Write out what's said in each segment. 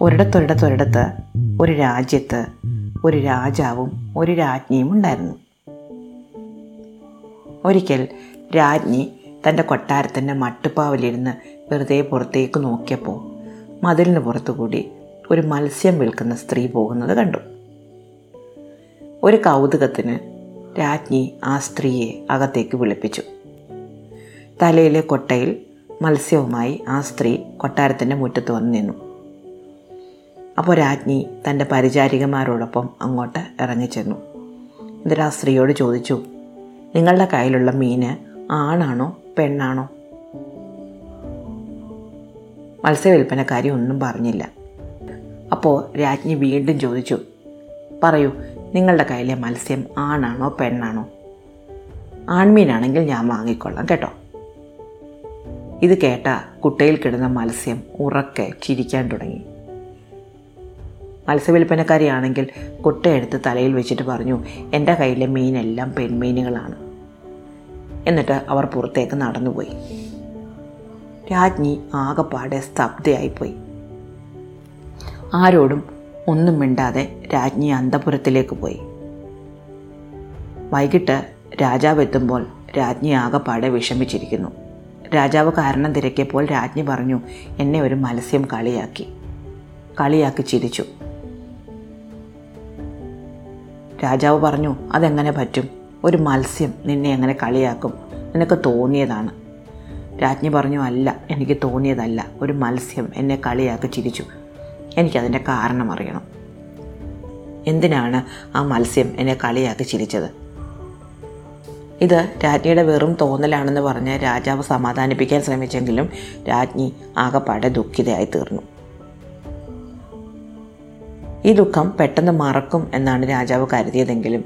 ഒരിടത്തൊരിടത്തൊരിടത്ത് ഒരു രാജ്യത്ത് ഒരു രാജാവും ഒരു രാജ്ഞിയും ഉണ്ടായിരുന്നു. ഒരിക്കൽ രാജ്ഞി തന്റെ കൊട്ടാരത്തിന്റെ മട്ടുപ്പാവിലിരുന്ന് വെറുതെ പുറത്തേക്ക് നോക്കിയപ്പോൾ മതിലിന് പുറത്തുകൂടി ഒരു മത്സ്യം വിൽക്കുന്ന സ്ത്രീ പോകുന്നത് കണ്ടു. ഒരു കൗതുകത്തിന് രാജ്ഞി ആ സ്ത്രീയെ അകത്തേക്ക് വിളിപ്പിച്ചു. തലയിലെ കൊട്ടയിൽ മത്സ്യവുമായി ആ സ്ത്രീ കൊട്ടാരത്തിന്റെ മുറ്റത്ത് വന്ന് നിന്നു. അപ്പോൾ രാജ്ഞി തന്റെ പരിചാരികമാരോടൊപ്പം അങ്ങോട്ട് ഇറങ്ങിച്ചെന്നു എന്നിട്ട് ആ സ്ത്രീയോട് ചോദിച്ചു നിങ്ങളുടെ കയ്യിലുള്ള മീന് ആണാണോ പെണ്ണാണോ? മത്സ്യവില്പനക്കാരി ഒന്നും പറഞ്ഞില്ല. അപ്പോൾ രാജ്ഞി വീണ്ടും ചോദിച്ചു പറയൂ നിങ്ങളുടെ കയ്യിലെ മത്സ്യം ആണാണോ പെണ്ണാണോ? ആൺമീനാണെങ്കിൽ ഞാൻ വാങ്ങിക്കൊള്ളാം കേട്ടോ. ഇത് കേട്ട കുട്ടയിൽ കിടന്ന മത്സ്യം ഉറക്കെ ചിരിക്കാൻ തുടങ്ങി. മത്സ്യവില്പനക്കാരിയാണെങ്കിൽ കുട്ടയെടുത്ത് തലയിൽ വെച്ചിട്ട് പറഞ്ഞു എന്റെ കയ്യിലെ മീനെല്ലാം പെൺമീനുകളാണ്. എന്നിട്ട് അവർ പുറത്തേക്ക് നടന്നുപോയി. രാജ്ഞി ആകപ്പാടെ സ്തബ്ധയായിപ്പോയി. ആരോടും ഒന്നും മിണ്ടാതെ രാജ്ഞി അന്തപുരത്തിലേക്ക് പോയി. വൈകിട്ട് രാജാവ് എത്തുമ്പോൾ രാജ്ഞി ആകപ്പാടെ വിഷമിച്ചിരിക്കുന്നു. രാജാവ് കാരണം തിരക്കിയപ്പോൾ രാജ്ഞി പറഞ്ഞു എന്നെ ഒരു മത്സ്യം കളിയാക്കി. കളിയാക്കി ചിരിച്ചു. രാജാവ് പറഞ്ഞു അതെങ്ങനെ പറ്റും? ഒരു മത്സ്യം നിന്നെ എങ്ങനെ കളിയാക്കും? നിനക്ക് തോന്നിയതാണ്. രാജ്ഞി പറഞ്ഞു അല്ല എനിക്ക് തോന്നിയതല്ല. ഒരു മത്സ്യം എന്നെ കളിയാക്കി ചിരിച്ചു. എനിക്കതിന്റെ കാരണം അറിയണം എന്തിനാണ് ആ മത്സ്യം എന്നെ കളിയാക്കി ചിരിച്ചത്? ഇത് രാജ്ഞിയുടെ വെറും തോന്നലാണെന്ന് പറഞ്ഞ് രാജാവ് സമാധാനിപ്പിക്കാൻ ശ്രമിച്ചെങ്കിലും രാജ്ഞി ആകപ്പാടെ ദുഃഖിതയായി തീർന്നു. ഈ ദുഃഖം പെട്ടെന്ന് മറക്കും എന്നാണ് രാജാവ് കരുതിയതെങ്കിലും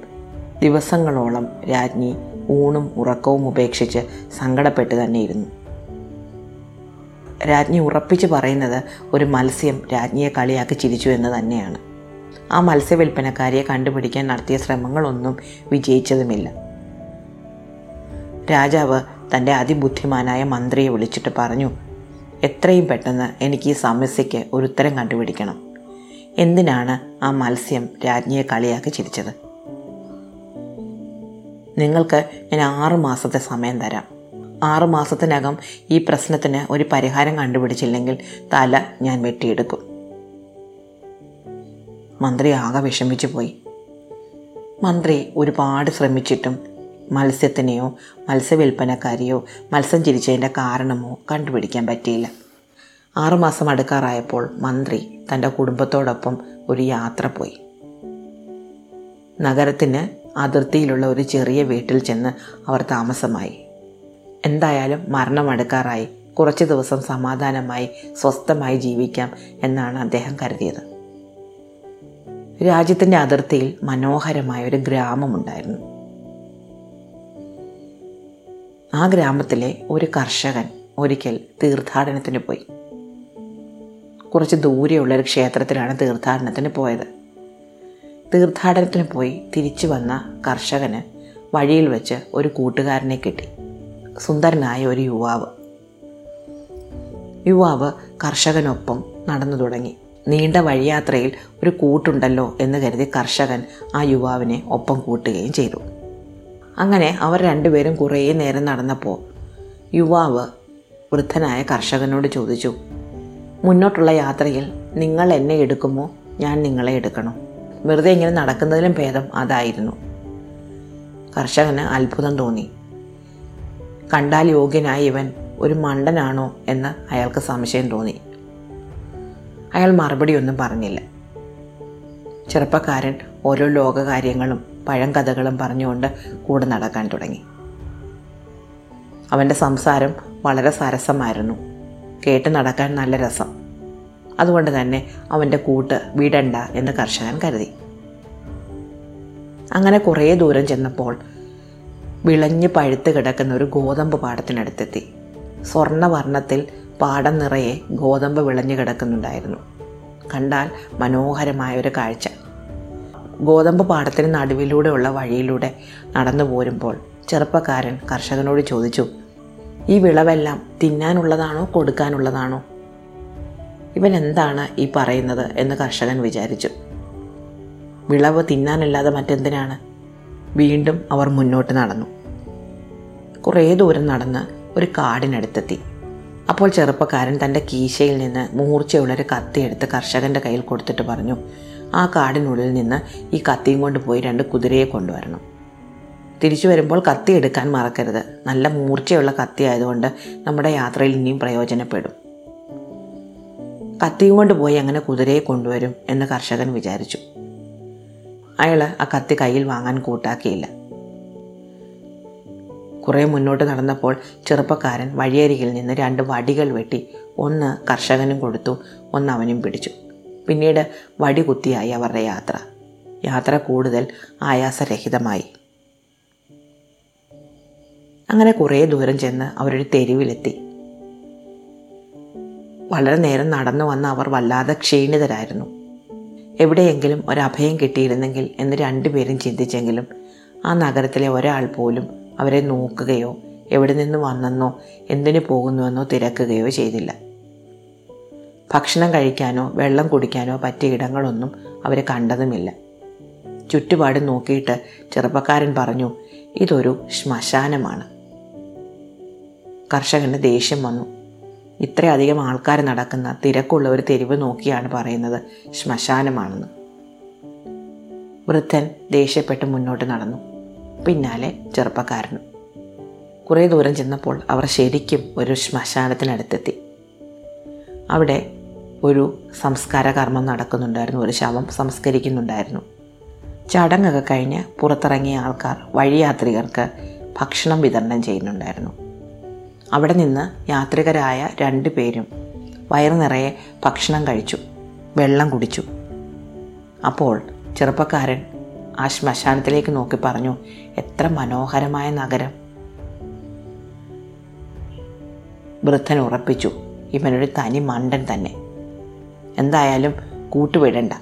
ദിവസങ്ങളോളം രാജ്ഞി ഊണും ഉറക്കവും ഉപേക്ഷിച്ച് സങ്കടപ്പെട്ട് തന്നെയിരുന്നു. രാജ്ഞി ഉറപ്പിച്ച് പറയുന്നത് ഒരു മത്സ്യം രാജ്ഞിയെ കളിയാക്കി ചിരിച്ചു എന്ന് തന്നെയാണ്. ആ മത്സ്യവില്പനക്കാരിയെ കണ്ടുപിടിക്കാൻ നടത്തിയ ശ്രമങ്ങളൊന്നും വിജയിച്ചതുമില്ല. രാജാവ് തന്റെ അതിബുദ്ധിമാനായ മന്ത്രിയെ വിളിച്ചിട്ട് പറഞ്ഞു എത്രയും പെട്ടെന്ന് എനിക്ക് ഈ സമസ്യയ്ക്ക് ഒരു ഉത്തരം കണ്ടുപിടിക്കണം. എന്തിനാണ് ആ മത്സ്യം രാജ്ഞിയെ കളിയാക്കി ചിരിച്ചത്? നിങ്ങൾക്ക് ഞാൻ ആറ് മാസത്തെ സമയം തരാം. ആറ് മാസത്തിനകം ഈ പ്രശ്നത്തിന് ഒരു പരിഹാരം കണ്ടുപിടിച്ചില്ലെങ്കിൽ തല ഞാൻ വെട്ടിയെടുക്കും. മന്ത്രി ആകെ വിഷമിച്ചു പോയി മന്ത്രി ഒരുപാട് ശ്രമിച്ചിട്ടും മത്സ്യത്തിനെയോ മത്സ്യവില്പനക്കാരിയോ മത്സ്യം ചിരിച്ചതിന്റെ കാരണമോ കണ്ടുപിടിക്കാൻ പറ്റിയില്ല. ആറുമാസം അടുക്കാറായപ്പോൾ മന്ത്രി തന്റെ കുടുംബത്തോടൊപ്പം ഒരു യാത്ര പോയി. നഗരത്തിന് അതിർത്തിയിലുള്ള ഒരു ചെറിയ വീട്ടിൽ ചെന്ന് അവർ താമസമായി. എന്തായാലും മരണം അടുക്കാറായി. കുറച്ച് ദിവസം സമാധാനമായി സ്വസ്ഥമായി ജീവിക്കാം എന്നാണ് അദ്ദേഹം കരുതിയത്. രാജ്യത്തിന്റെ അതിർത്തിയിൽ മനോഹരമായ ഒരു ഗ്രാമമുണ്ടായിരുന്നു. ആ ഗ്രാമത്തിലെ ഒരു കർഷകൻ ഒരിക്കൽ തീർത്ഥാടനത്തിന് പോയി. കുറച്ച് ദൂരെയുള്ള ഒരു ക്ഷേത്രത്തിലാണ് തീർത്ഥാടനത്തിന് പോയത്. തീർത്ഥാടനത്തിന് പോയി തിരിച്ചു വന്ന കർഷകന് വഴിയിൽ വെച്ച് ഒരു കൂട്ടുകാരനെ കിട്ടി. സുന്ദരനായ ഒരു യുവാവ്. യുവാവ് കർഷകനൊപ്പം നടന്നു തുടങ്ങി. നീണ്ട വഴിയാത്രയിൽ ഒരു കൂട്ടുണ്ടല്ലോ എന്ന് കരുതി കർഷകൻ ആ യുവാവിനെ ഒപ്പം കൂട്ടുകയും ചെയ്തു. അങ്ങനെ അവർ രണ്ടുപേരും കുറേ നേരം നടന്നപ്പോൾ യുവാവ് വൃദ്ധനായ കർഷകനോട് ചോദിച്ചു മുന്നോട്ടുള്ള യാത്രയിൽ നിങ്ങൾ എന്നെ എടുക്കുമോ? ഞാൻ നിങ്ങളെ എടുക്കണോ? വെറുതെ ഇങ്ങനെ നടക്കുന്നതിലും ഭേദം അതായിരുന്നു. കർഷകന് അത്ഭുതം തോന്നി. കണ്ടാൽ യോഗ്യനായ ഇവൻ ഒരു മണ്ടനാണോ? എന്ന് അയാൾക്ക് സംശയം തോന്നി. അയാൾ മറുപടിയൊന്നും പറഞ്ഞില്ല. ചെറുപ്പക്കാരൻ ഓരോ ലോകകാര്യങ്ങളും പഴങ്കഥകളും പറഞ്ഞുകൊണ്ട് കൂടെ നടക്കാൻ തുടങ്ങി. അവന്റെ സംസാരം വളരെ സരസമായിരുന്നു. കേട്ട് നടക്കാൻ നല്ല രസം. അതുകൊണ്ട് തന്നെ അവന്റെ കൂട്ട് വിടണ്ട എന്ന് കർഷകൻ കരുതി. അങ്ങനെ കുറേ ദൂരം ചെന്നപ്പോൾ വിളഞ്ഞ് പഴുത്ത് കിടക്കുന്ന ഒരു ഗോതമ്പ് പാടത്തിനടുത്തെത്തി. സ്വർണവർണത്തിൽ പാടം നിറയെ ഗോതമ്പ് വിളഞ്ഞു കിടക്കുന്നുണ്ടായിരുന്നു. കണ്ടാൽ മനോഹരമായ ഒരു കാഴ്ച. ഗോതമ്പ് പാടത്തിന് നടുവിലൂടെയുള്ള വഴിയിലൂടെ നടന്നു പോരുമ്പോൾ ചെറുപ്പക്കാരൻ കർഷകനോട് ചോദിച്ചു ഈ വിളവെല്ലാം തിന്നാനുള്ളതാണോ കൊടുക്കാനുള്ളതാണോ? ഇവൻ എന്താണ് ഈ പറയുന്നത്? എന്ന് കർഷകൻ വിചാരിച്ചു. വിളവ് തിന്നാനല്ലാതെ മറ്റെന്തിനാണ്? വീണ്ടും അവർ മുന്നോട്ട് നടന്നു. കുറേ ദൂരം നടന്ന് ഒരു കാടിനടുത്തെത്തി. അപ്പോൾ ചെറുപ്പക്കാരൻ തന്റെ കീശയിൽ നിന്ന് മൂർച്ചയുള്ളൊരു കത്തിയെടുത്ത് കർഷകന്റെ കയ്യിൽ കൊടുത്തിട്ട് പറഞ്ഞു ആ കാടിനുള്ളിൽ നിന്ന് ഈ കത്തിയും കൊണ്ട് പോയി രണ്ട് കുതിരയെ കൊണ്ടുവരണം. തിരിച്ചു വരുമ്പോൾ കത്തി എടുക്കാൻ മറക്കരുത്. നല്ല മൂർച്ചയുള്ള കത്തി ആയതുകൊണ്ട് നമ്മുടെ യാത്രയിൽ ഇനിയും പ്രയോജനപ്പെടും. കത്തിയും കൊണ്ട് പോയി അങ്ങനെ കുതിരയെ കൊണ്ടുവരും എന്ന് കർഷകൻ വിചാരിച്ചു. അയാൾ ആ കത്തി കയ്യിൽ വാങ്ങാൻ കൂട്ടാക്കിയില്ല. കുറേ മുന്നോട്ട് നടന്നപ്പോൾ ചെറുപ്പക്കാരൻ വഴിയരികിൽ നിന്ന് രണ്ട് വടികൾ വെട്ടി ഒന്ന് കർഷകനും കൊടുത്തു ഒന്ന് അവനും പിടിച്ചു. പിന്നീട് വടികുത്തിയായി അവരുടെ യാത്ര. യാത്ര കൂടുതൽ ആയാസരഹിതമായി. അങ്ങനെ കുറേ ദൂരം ചെന്ന് അവരൊരു തെരുവിലെത്തി. വളരെ നേരം നടന്നു വന്ന അവർ വല്ലാതെ ക്ഷീണിതരായിരുന്നു. എവിടെയെങ്കിലും ഒരഭയം കിട്ടിയിരുന്നെങ്കിൽ എന്ന് രണ്ടുപേരും ചിന്തിച്ചെങ്കിലും ആ നഗരത്തിലെ ഒരാൾ പോലും അവരെ നോക്കുകയോ എവിടെ നിന്ന് വന്നെന്നോ എന്തിനു പോകുന്നുവെന്നോ തിരക്കുകയോ ചെയ്തില്ല. ഭക്ഷണം കഴിക്കാനോ വെള്ളം കുടിക്കാനോ പറ്റിയ ഇടങ്ങളൊന്നും അവർ കണ്ടതുമില്ല. ചുറ്റുപാടും നോക്കിയിട്ട് ചെറുപ്പക്കാരൻ പറഞ്ഞു ഇതൊരു ശ്മശാനമാണ്. കർഷകന് ദേഷ്യം വന്നു. ഇത്രയധികം ആൾക്കാർ നടക്കുന്ന തിരക്കുള്ള ഒരു തെരുവ് നോക്കിയാണ് പറയുന്നത് ശ്മശാനമാണെന്ന്. വൃദ്ധൻ ദേഷ്യപ്പെട്ട് മുന്നോട്ട് നടന്നു. പിന്നാലെ ചെറുപ്പക്കാരനും. കുറേ ദൂരം ചെന്നപ്പോൾ അവർ ശരിക്കും ഒരു ശ്മശാനത്തിനടുത്തെത്തി. അവിടെ ഒരു സംസ്കാര കർമ്മം നടക്കുന്നുണ്ടായിരുന്നു ഒരു ശവം സംസ്കരിക്കുന്നുണ്ടായിരുന്നു. ചടങ്ങൊക്കെ കഴിഞ്ഞ് പുറത്തിറങ്ങിയ ആൾക്കാർ വഴിയാത്രികർക്ക് ഭക്ഷണം വിതരണം ചെയ്യുന്നുണ്ടായിരുന്നു. അവിടെ നിന്ന് യാത്രികരായ രണ്ട് പേരും വയറു നിറയെ ഭക്ഷണം കഴിച്ചു വെള്ളം കുടിച്ചു. അപ്പോൾ ചെറുപ്പക്കാരൻ ആ ശ്മശാനത്തിലേക്ക് നോക്കി പറഞ്ഞു എത്ര മനോഹരമായ നഗരം. വൃദ്ധൻ ഉറപ്പിച്ചു ഇവനൊരു തനി മണ്ടൻ തന്നെ. എന്തായാലും കൂട്ടുവിടണ്ട.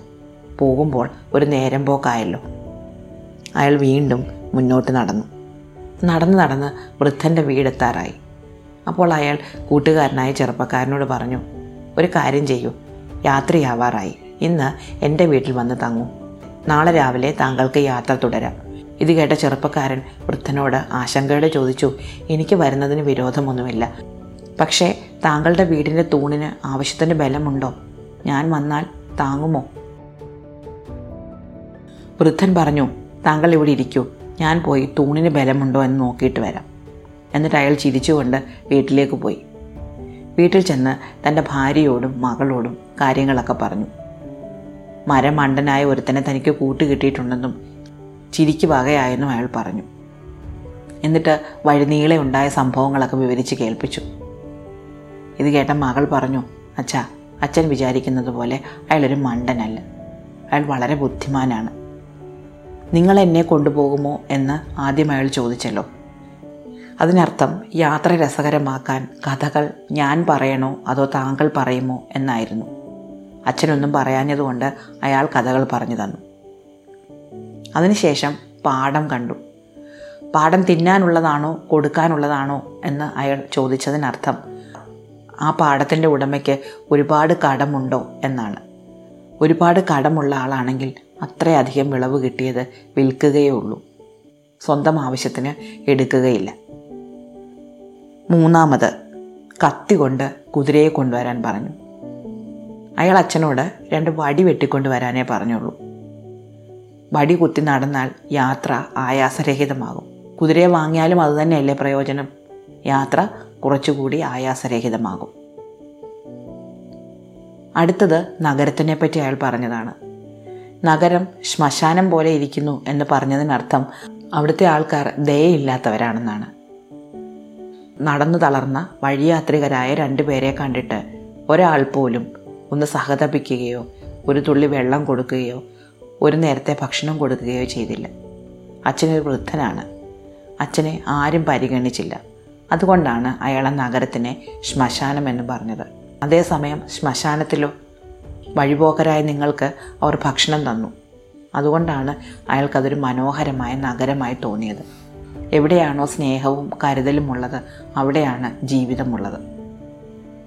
പോകുമ്പോൾ ഒരു നേരം പോക്കായല്ലോ. അയാൾ വീണ്ടും മുന്നോട്ട് നടന്നു. നടന്ന് നടന്ന് വൃദ്ധന്റെ വീടെത്താറായി അപ്പോൾ അയാൾ കൂട്ടുകാരനായ ചെറുപ്പക്കാരനോട് പറഞ്ഞു ഒരു കാര്യം ചെയ്യൂ. യാത്രയാവാറായി. ഇന്ന് എന്റെ വീട്ടിൽ വന്ന് തങ്ങൂ. നാളെ രാവിലെ താങ്കൾക്ക് യാത്ര തുടരാം. ഇത് കേട്ട ചെറുപ്പക്കാരൻ വൃദ്ധനോട് ആശങ്കയോടെ ചോദിച്ചു എനിക്ക് വരുന്നതിന് വിരോധമൊന്നുമില്ല. പക്ഷേ താങ്കളുടെ വീടിന്റെ തൂണിന് ആവശ്യത്തിന് ബലമുണ്ടോ? ഞാൻ വന്നാൽ താങ്ങുമോ? വൃദ്ധൻ പറഞ്ഞു താങ്കൾ ഇവിടെ ഇരിക്കൂ. ഞാൻ പോയി തൂണിന് ബലമുണ്ടോ എന്ന് നോക്കിയിട്ട് വരാം. എന്നിട്ട് അയാൾ ചിരിച്ചുകൊണ്ട് വീട്ടിലേക്ക് പോയി. വീട്ടിൽ ചെന്ന് തന്റെ ഭാര്യയോടും മകളോടും കാര്യങ്ങളൊക്കെ പറഞ്ഞു. മരമണ്ടനായ ഒരുത്തനെ തനിക്ക് കൂട്ടുകിട്ടിയിട്ടുണ്ടെന്നും ചിരിക്ക് വകയായെന്നും അയാൾ പറഞ്ഞു. എന്നിട്ട് വഴിനീളെ ഉണ്ടായ സംഭവങ്ങളൊക്കെ വിവരിച്ച് കേൾപ്പിച്ചു. ഇത് കേട്ട മകൾ പറഞ്ഞു അച്ഛാ അച്ഛൻ വിചാരിക്കുന്നത് പോലെ അയാളൊരു മണ്ടനല്ല. അയാൾ വളരെ ബുദ്ധിമാനാണ്. നിങ്ങൾ എന്നെ കൊണ്ടുപോകുമോ? എന്ന് ആദ്യം അയാൾ ചോദിച്ചല്ലോ. അതിനർത്ഥം യാത്ര രസകരമാക്കാൻ കഥകൾ ഞാൻ പറയണോ അതോ താങ്കൾ പറയുമോ എന്നായിരുന്നു. അച്ഛനൊന്നും പറയാഞ്ഞതുകൊണ്ട് അയാൾ കഥകൾ പറഞ്ഞു തന്നു. അതിനുശേഷം പാഠം കണ്ടു. പാഠം തിന്നാനുള്ളതാണോ കൊടുക്കാനുള്ളതാണോ? എന്ന് അയാൾ ചോദിച്ചതിനർത്ഥം ആ പാടത്തിന്റെ ഉടമയ്ക്ക് ഒരുപാട് കടമുണ്ടോ എന്നാണ്. ഒരുപാട് കടമുള്ള ആളാണെങ്കിൽ അത്രയധികം വിളവ് കിട്ടിയത് വിൽക്കുകയേ ഉള്ളൂ. സ്വന്തം ആവശ്യത്തിന് എടുക്കുകയില്ല. മൂന്നാമത് കത്തി കൊണ്ട് കുതിരയെ കൊണ്ടുവരാൻ പറഞ്ഞു. അയാൾ അച്ഛനോട് രണ്ട് വടി വെട്ടിക്കൊണ്ട് വരാനേ പറഞ്ഞുള്ളൂ. വടി കുത്തി നടന്നാൽ യാത്ര ആയാസരഹിതമാകും. കുതിരയെ വാങ്ങിയാലും അതുതന്നെയല്ലേ പ്രയോജനം? യാത്ര കുറച്ചുകൂടി ആയാസരഹിതമാകും. അടുത്തത് നഗരത്തിനെ പറ്റി അയാൾ പറഞ്ഞതാണ്. നഗരം ശ്മശാനം പോലെ ഇരിക്കുന്നു എന്ന് പറഞ്ഞതിനർത്ഥം അവിടുത്തെ ആൾക്കാർ ദയയില്ലാത്തവരാണെന്നാണ്. നടന്നു തളർന്ന വഴിയാത്രികരായ രണ്ടുപേരെ കണ്ടിട്ട് ഒരാൾ പോലും ഒന്ന് സഹതപിക്കുകയോ ഒരു തുള്ളി വെള്ളം കൊടുക്കുകയോ ഒരു നേരത്തെ ഭക്ഷണം കൊടുക്കുകയോ ചെയ്തില്ല. അച്ഛനൊരു വൃദ്ധനാണ്. അച്ഛനെ ആരും പരിഗണിച്ചില്ല. അതുകൊണ്ടാണ് അയാൾ നഗരത്തിനെ ശ്മശാനം എന്ന് പറഞ്ഞത്. അതേസമയം ശ്മശാനത്തിലോ വഴിപോക്കരായ നിങ്ങൾക്ക് അവർ ഭക്ഷണം തന്നു. അതുകൊണ്ടാണ് അയാൾക്കതൊരു മനോഹരമായ നഗരമായി തോന്നിയത്. എവിടെയാണോ സ്നേഹവും കരുതലും ഉള്ളത് അവിടെയാണ് ജീവിതമുള്ളത്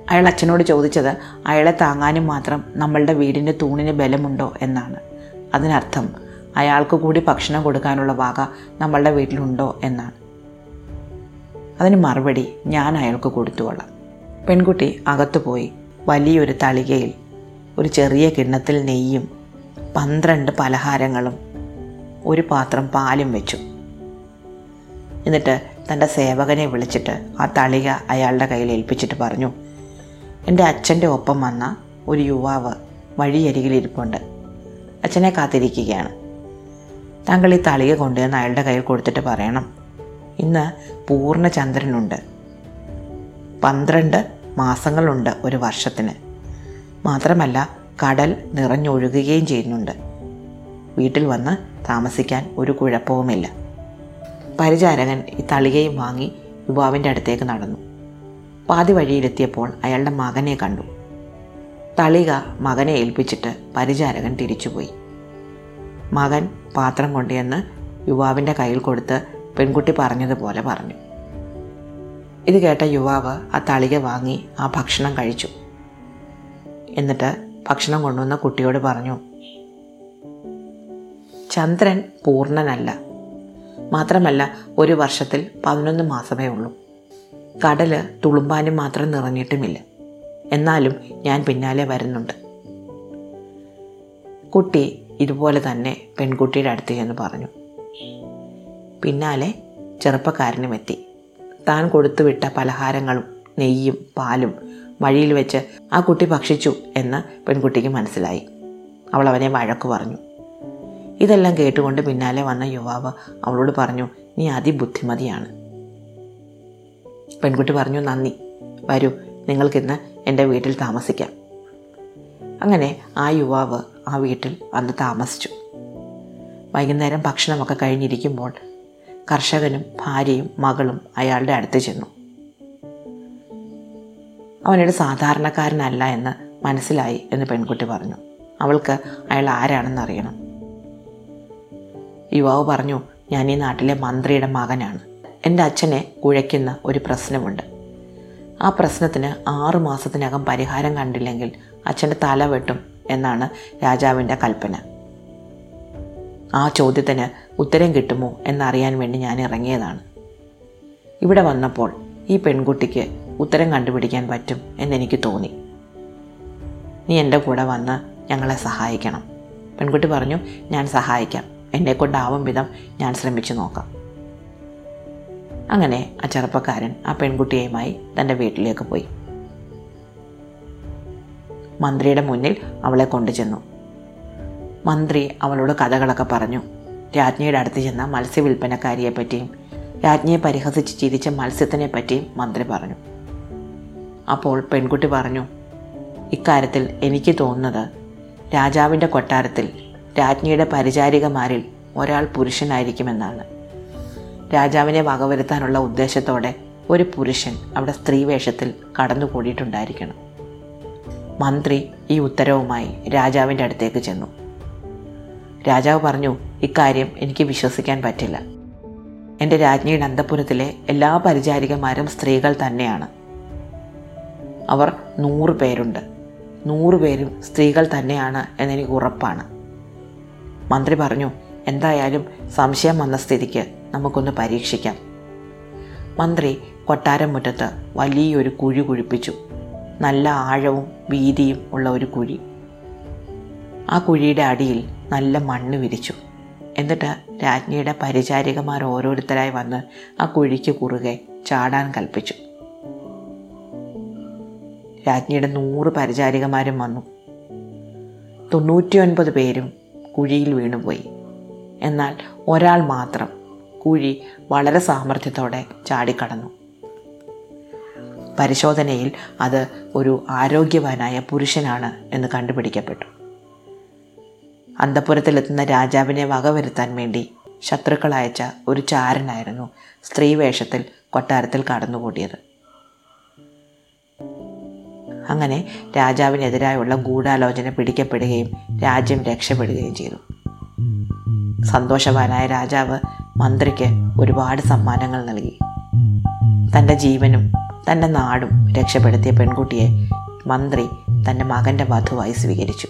അയാൾ അച്ഛനോട് ചോദിച്ചത് അയാളെ താങ്ങാനും മാത്രം നമ്മളുടെ വീടിന്റെ തൂണിന് ബലമുണ്ടോ? എന്നാണ്. അതിനർത്ഥം അയാൾക്ക് കൂടി ഭക്ഷണം കൊടുക്കാനുള്ള വക നമ്മളുടെ വീട്ടിലുണ്ടോ? എന്നാണ്. അതിന് മറുപടി ഞാൻ അയാൾക്ക് കൊടുത്തുകൊള്ളാം പെൺകുട്ടി അകത്തുപോയി വലിയൊരു തളികയിൽ ഒരു ചെറിയ കിണ്ണത്തിൽ നെയ്യും പന്ത്രണ്ട് പലഹാരങ്ങളും ഒരു പാത്രം പാലും വെച്ചു. എന്നിട്ട് തന്റെ സേവകനെ വിളിച്ചിട്ട് ആ തളിക അയാളുടെ കയ്യിൽ ഏൽപ്പിച്ചിട്ട് പറഞ്ഞു എന്റെ അച്ഛന്റെ ഒപ്പം വന്ന ഒരു യുവാവ് വഴിയരികിലിരിപ്പുണ്ട് അച്ഛനെ കാത്തിരിക്കുകയാണ്. താങ്കൾ ഈ തളിക കൊണ്ടുവന്ന് അയാളുടെ കയ്യിൽ കൊടുത്തിട്ട് പറയണം. ഇന്ന് പൂർണ ചന്ദ്രനുണ്ട് പന്ത്രണ്ട് മാസങ്ങളുണ്ട് ഒരു വർഷത്തിന്. മാത്രമല്ല കടൽ നിറഞ്ഞൊഴുകുകയും ചെയ്യുന്നുണ്ട്. വീട്ടിൽ വന്ന് താമസിക്കാൻ ഒരു കുഴപ്പവുമില്ല. പരിചാരകൻ ഈ തളികയും വാങ്ങി യുവാവിന്റെ അടുത്തേക്ക് നടന്നു. പാതി വഴിയിലെത്തിയപ്പോൾ അയാളുടെ മകനെ കണ്ടു. തളിക മകനെ ഏൽപ്പിച്ചിട്ട് പരിചാരകൻ തിരിച്ചുപോയി. മകൻ പാത്രം കൊണ്ടുവന്ന് യുവാവിന്റെ കയ്യിൽ കൊടുത്ത് പെൺകുട്ടി പറഞ്ഞതുപോലെ പറഞ്ഞു. ഇത് കേട്ട യുവാവ് ആ തളിക വാങ്ങി ആ ഭക്ഷണം കഴിച്ചു. എന്നിട്ട് ഭക്ഷണം കൊണ്ടുവന്ന കുട്ടിയോട് പറഞ്ഞു ചന്ദ്രൻ പൂർണനല്ല. മാത്രമല്ല ഒരു വർഷത്തിൽ പതിനൊന്ന് മാസമേ ഉള്ളൂ. കടൽ തുളുമ്പാനും മാത്രം നിറഞ്ഞിട്ടുമില്ല. എന്നാലും ഞാൻ പിന്നാലെ വരുന്നുണ്ട്. കുട്ടി ഇതുപോലെ തന്നെ പെൺകുട്ടിയുടെ അടുത്ത് ചെന്ന് പറഞ്ഞു. പിന്നാലെ ചെറുപ്പക്കാരനും എത്തി താൻ കൊടുത്തുവിട്ട പലഹാരങ്ങളും നെയ്യും പാലും വഴിയിൽ വെച്ച് ആ കുട്ടി ഭക്ഷിച്ചു എന്ന് പെൺകുട്ടിക്ക് മനസ്സിലായി. അവൾ അവനെ വഴക്കു പറഞ്ഞു. ഇതെല്ലാം കേട്ടുകൊണ്ട് പിന്നാലെ വന്ന യുവാവ് അവളോട് പറഞ്ഞു നീ അതിബുദ്ധിമതിയാണ്. പെൺകുട്ടി പറഞ്ഞു നന്ദി. വരൂ നിങ്ങൾക്കിന്ന് എന്റെ വീട്ടിൽ താമസിക്കാം. അങ്ങനെ ആ യുവാവ് ആ വീട്ടിൽ അന്ന് താമസിച്ചു. വൈകുന്നേരം ഭക്ഷണമൊക്കെ കഴിഞ്ഞിരിക്കുമ്പോൾ കർഷകനും ഭാര്യയും മകളും അയാളുടെ അടുത്ത് ചെന്നു. അവനൊരു സാധാരണക്കാരനല്ല എന്ന് മനസ്സിലായി എന്ന് പെൺകുട്ടി പറഞ്ഞു. അവൾക്ക് അയാൾ ആരാണെന്ന് അറിയണം. യുവാവ് പറഞ്ഞു ഞാൻ ഈ നാട്ടിലെ മന്ത്രിയുടെ മകനാണ്. എന്റെ അച്ഛനെ കുഴയ്ക്കുന്ന ഒരു പ്രശ്നമുണ്ട്. ആ പ്രശ്നത്തിന് ആറു മാസത്തിനകം പരിഹാരം കണ്ടില്ലെങ്കിൽ അച്ഛന്റെ തല വെട്ടും എന്നാണ് രാജാവിന്റെ കൽപ്പന. ആ ചോദ്യത്തിന് ഉത്തരം കിട്ടുമോ എന്നറിയാൻ വേണ്ടി ഞാൻ ഇറങ്ങിയതാണ്. ഇവിടെ വന്നപ്പോൾ ഈ പെൺകുട്ടിക്ക് ഉത്തരം കണ്ടുപിടിക്കാൻ പറ്റും എന്നെനിക്ക് തോന്നി. നീ എന്റെ കൂടെ വന്ന് ഞങ്ങളെ സഹായിക്കണം. പെൺകുട്ടി പറഞ്ഞു ഞാൻ സഹായിക്കാം. എന്നെ കൊണ്ടാവും വിധം ഞാൻ ശ്രമിച്ചു നോക്കാം. അങ്ങനെ ആ ചെറുപ്പക്കാരൻ ആ പെൺകുട്ടിയുമായി തന്റെ വീട്ടിലേക്ക് പോയി. മന്ത്രിയുടെ മുന്നിൽ അവളെ കൊണ്ടുചെന്നു. മന്ത്രി അവളോട് കഥകളൊക്കെ പറഞ്ഞു. രാജ്ഞിയുടെ അടുത്ത് ചെന്ന മത്സ്യവില്പനക്കാരിയെ പറ്റിയും രാജ്ഞിയെ പരിഹസിച്ച് ചിരിച്ച മത്സ്യത്തിനെ പറ്റിയും മന്ത്രി പറഞ്ഞു. അപ്പോൾ പെൺകുട്ടി പറഞ്ഞു ഇക്കാര്യത്തിൽ എനിക്ക് തോന്നുന്നത് രാജാവിന്റെ കൊട്ടാരത്തിൽ രാജ്ഞിയുടെ പരിചാരികമാരിൽ ഒരാൾ പുരുഷനായിരിക്കുമെന്നാണ്. രാജാവിനെ വകവരുത്താനുള്ള ഉദ്ദേശത്തോടെ ഒരു പുരുഷൻ അവിടെ സ്ത്രീവേഷത്തിൽ കടന്നുകൂടിയിട്ടുണ്ടായിരിക്കണം. മന്ത്രി ഈ ഉത്തരവുമായി രാജാവിന്റെ അടുത്തേക്ക് ചെന്നു. രാജാവ് പറഞ്ഞു ഇക്കാര്യം എനിക്ക് വിശ്വസിക്കാൻ പറ്റില്ല. എന്റെ രാജ്ഞിയുടെ അന്തപുരത്തിലെ എല്ലാ പരിചാരികമാരും സ്ത്രീകൾ തന്നെയാണ്. അവർ നൂറ് പേരുണ്ട്. നൂറ് പേരും സ്ത്രീകൾ തന്നെയാണ് എന്നെനിക്ക് ഉറപ്പാണ്. മന്ത്രി പറഞ്ഞു എന്തായാലും സംശയം വന്ന സ്ഥിതിക്ക് നമുക്കൊന്ന് പരീക്ഷിക്കാം. മന്ത്രി കൊട്ടാരം മുറ്റത്ത് വലിയൊരു കുഴി കുഴിപ്പിച്ചു. നല്ല ആഴവും വീതിയും ഉള്ള ഒരു കുഴി. ആ കുഴിയുടെ അടിയിൽ നല്ല മണ്ണ് വിരിച്ചു. എന്നിട്ട് രാജ്ഞിയുടെ പരിചാരികമാർ ഓരോരുത്തരായി വന്ന് ആ കുഴിക്ക് കുറുകെ ചാടാൻ കൽപ്പിച്ചു. രാജ്ഞിയുടെ നൂറ് പരിചാരികമാരും വന്നു. തൊണ്ണൂറ്റിയൊൻപത് പേരും കുഴിയിൽ വീണുപോയി. എന്നാൽ ഒരാൾ മാത്രം കുഴി വളരെ സാമർഥ്യത്തോടെ ചാടിക്കടന്നു. പരിശോധനയിൽ അത് ഒരു ആരോഗ്യവാനായ പുരുഷനാണ് എന്ന് കണ്ടുപിടിക്കപ്പെട്ടു. അന്തപുരത്തിലെത്തുന്ന രാജാവിനെ വകവരുത്താൻ വേണ്ടി ശത്രുക്കൾ അയച്ച ഒരു ചാരനായിരുന്നു സ്ത്രീവേഷത്തിൽ കൊട്ടാരത്തിൽ കടന്നുകൂടിയത്. അങ്ങനെ രാജാവിനെതിരായുള്ള ഗൂഢാലോചന പിടിക്കപ്പെടുകയും രാജ്യം രക്ഷപ്പെടുകയും ചെയ്തു. സന്തോഷവാനായ രാജാവ് മന്ത്രിക്ക് ഒരുപാട് സമ്മാനങ്ങൾ നൽകി. തന്റെ ജീവനും തന്റെ നാടും രക്ഷപ്പെടുത്തിയ പെൺകുട്ടിയെ മന്ത്രി തന്റെ മകന്റെ വധുവായി സ്വീകരിച്ചു.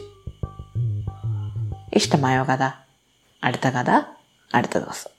ഇഷ്ടമായോ കഥ അടുത്ത കഥ അടുത്ത ദിവസം